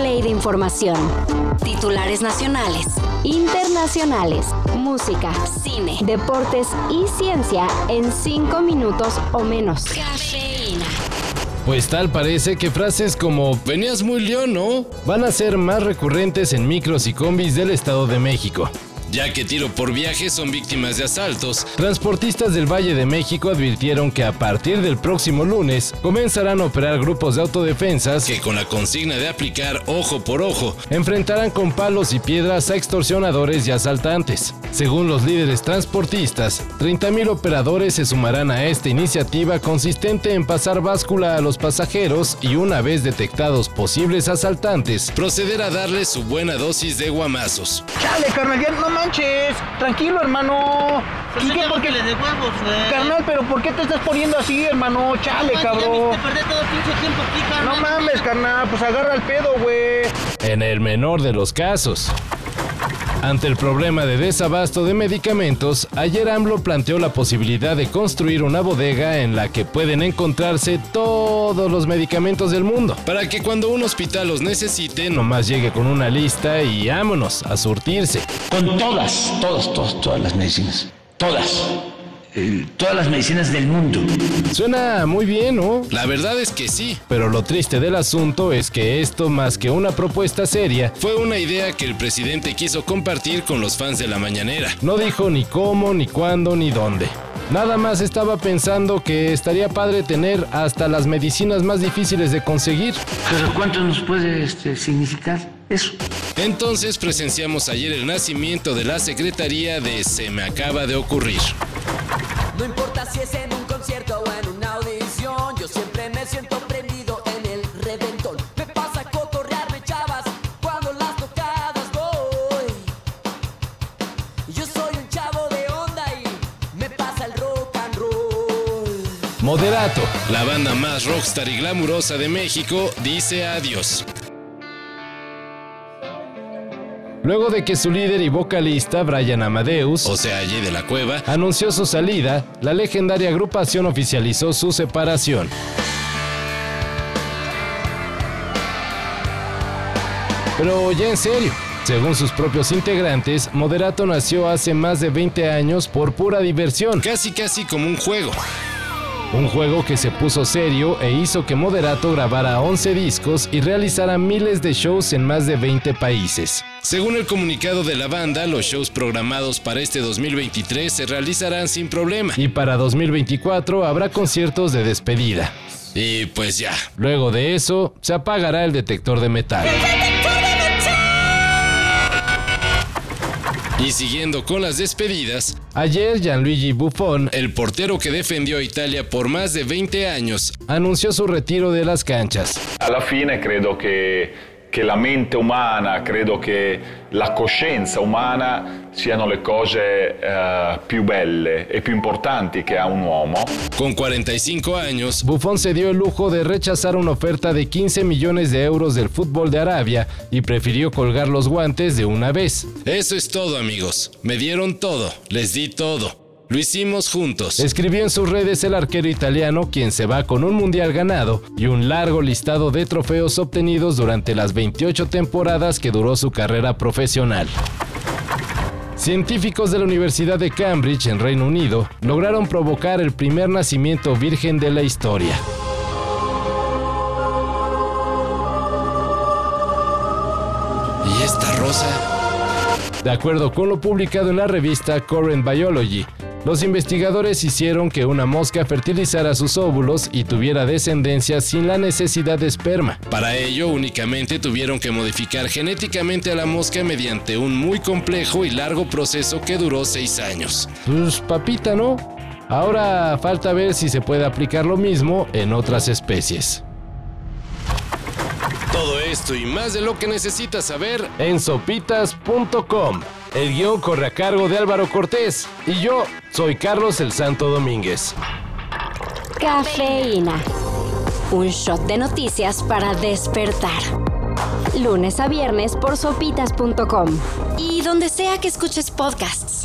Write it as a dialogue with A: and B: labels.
A: play de información. Titulares nacionales, internacionales, música, cine, deportes y ciencia en 5 minutos o menos. Cafeína.
B: Pues tal parece que frases como venías muy león, ¿no? Van a ser más recurrentes en micros y combis del Estado de México ya que tiro por viaje son víctimas de asaltos. Transportistas del Valle de México advirtieron que a partir del próximo lunes comenzarán a operar grupos de autodefensas que con la consigna de aplicar ojo por ojo enfrentarán con palos y piedras a extorsionadores y asaltantes. Según los líderes transportistas, 30.000 operadores se sumarán a esta iniciativa consistente en pasar báscula a los pasajeros y una vez detectados posibles asaltantes, proceder a darles su buena dosis de guamazos.
C: Manches. Tranquilo, hermano.
D: Pues ¿Y qué? Porque le de huevos, güey.
C: Carnal, pero ¿por qué te estás poniendo así, hermano? Chale,
D: no,
C: cabrón.
D: todo pinche tiempo aquí, carnal.
C: No mames, carnal. Pues agarra el pedo, güey.
B: En el menor de los casos. Ante el problema de desabasto de medicamentos, ayer AMLO planteó la posibilidad de construir una bodega en la que pueden encontrarse todos los medicamentos del mundo, para que cuando un hospital los necesite, nomás llegue con una lista y vámonos a surtirse.
E: Con todas, todas, todas, todas las medicinas. Todas todas las medicinas del mundo.
B: Suena muy bien, ¿no? La verdad es que sí, pero lo triste del asunto es que esto, más que una propuesta seria, fue una idea que el presidente quiso compartir con los fans de la mañanera. No dijo ni cómo, ni cuándo, ni dónde. Nada más estaba pensando que estaría padre tener hasta las medicinas más difíciles de conseguir.
E: Pero ¿cuánto nos puede este, significar eso?
B: Entonces presenciamos ayer el nacimiento de la Secretaría de Se me acaba de ocurrir.
F: No importa si es en un concierto o en una audición, yo siempre me siento prendido en el reventón. Me pasa cotorrearme chavas cuando las tocadas voy. Yo soy un chavo de onda y me pasa el rock and roll.
B: Moderato, la banda más rockstar y glamurosa de México, dice adiós. Luego de que su líder y vocalista, Brian Amadeus, o sea, allí de la cueva, anunció su salida, la legendaria agrupación oficializó su separación. Pero ya en serio, según sus propios integrantes, Moderato nació hace más de 20 años por pura diversión, casi casi como un juego. Un juego que se puso serio e hizo que Moderato grabara 11 discos y realizara miles de shows en más de 20 países. Según el comunicado de la banda, los shows programados para este 2023 se realizarán sin problema y para 2024 habrá conciertos de despedida. Y pues ya, luego de eso, se apagará el detector de metal. Y siguiendo con las despedidas, ayer Gianluigi Buffon, el portero que defendió a Italia por más de 20 años, anunció su retiro de las canchas.
G: A la fine creo que che la mente umana, credo che la coscienza umana siano le cose uh, più belle e più importanti che ha un uomo.
B: Con 45 años, Buffon se dio el lujo de rechazar una oferta de 15 millones de euros del fútbol de Arabia y prefirió colgar los guantes de una vez. Eso es todo amigos, me dieron todo, les di todo. Lo hicimos juntos. Escribió en sus redes el arquero italiano, quien se va con un mundial ganado y un largo listado de trofeos obtenidos durante las 28 temporadas que duró su carrera profesional. Científicos de la Universidad de Cambridge, en Reino Unido, lograron provocar el primer nacimiento virgen de la historia. ¿Y esta rosa? De acuerdo con lo publicado en la revista Current Biology, los investigadores hicieron que una mosca fertilizara sus óvulos y tuviera descendencia sin la necesidad de esperma. Para ello únicamente tuvieron que modificar genéticamente a la mosca mediante un muy complejo y largo proceso que duró seis años. Pues papita, ¿no? Ahora falta ver si se puede aplicar lo mismo en otras especies. Todo esto y más de lo que necesitas saber en sopitas.com. El guion corre a cargo de Álvaro Cortés y yo soy Carlos el Santo Domínguez.
A: Cafeína. Un shot de noticias para despertar. Lunes a viernes por sopitas.com. Y donde sea que escuches podcasts.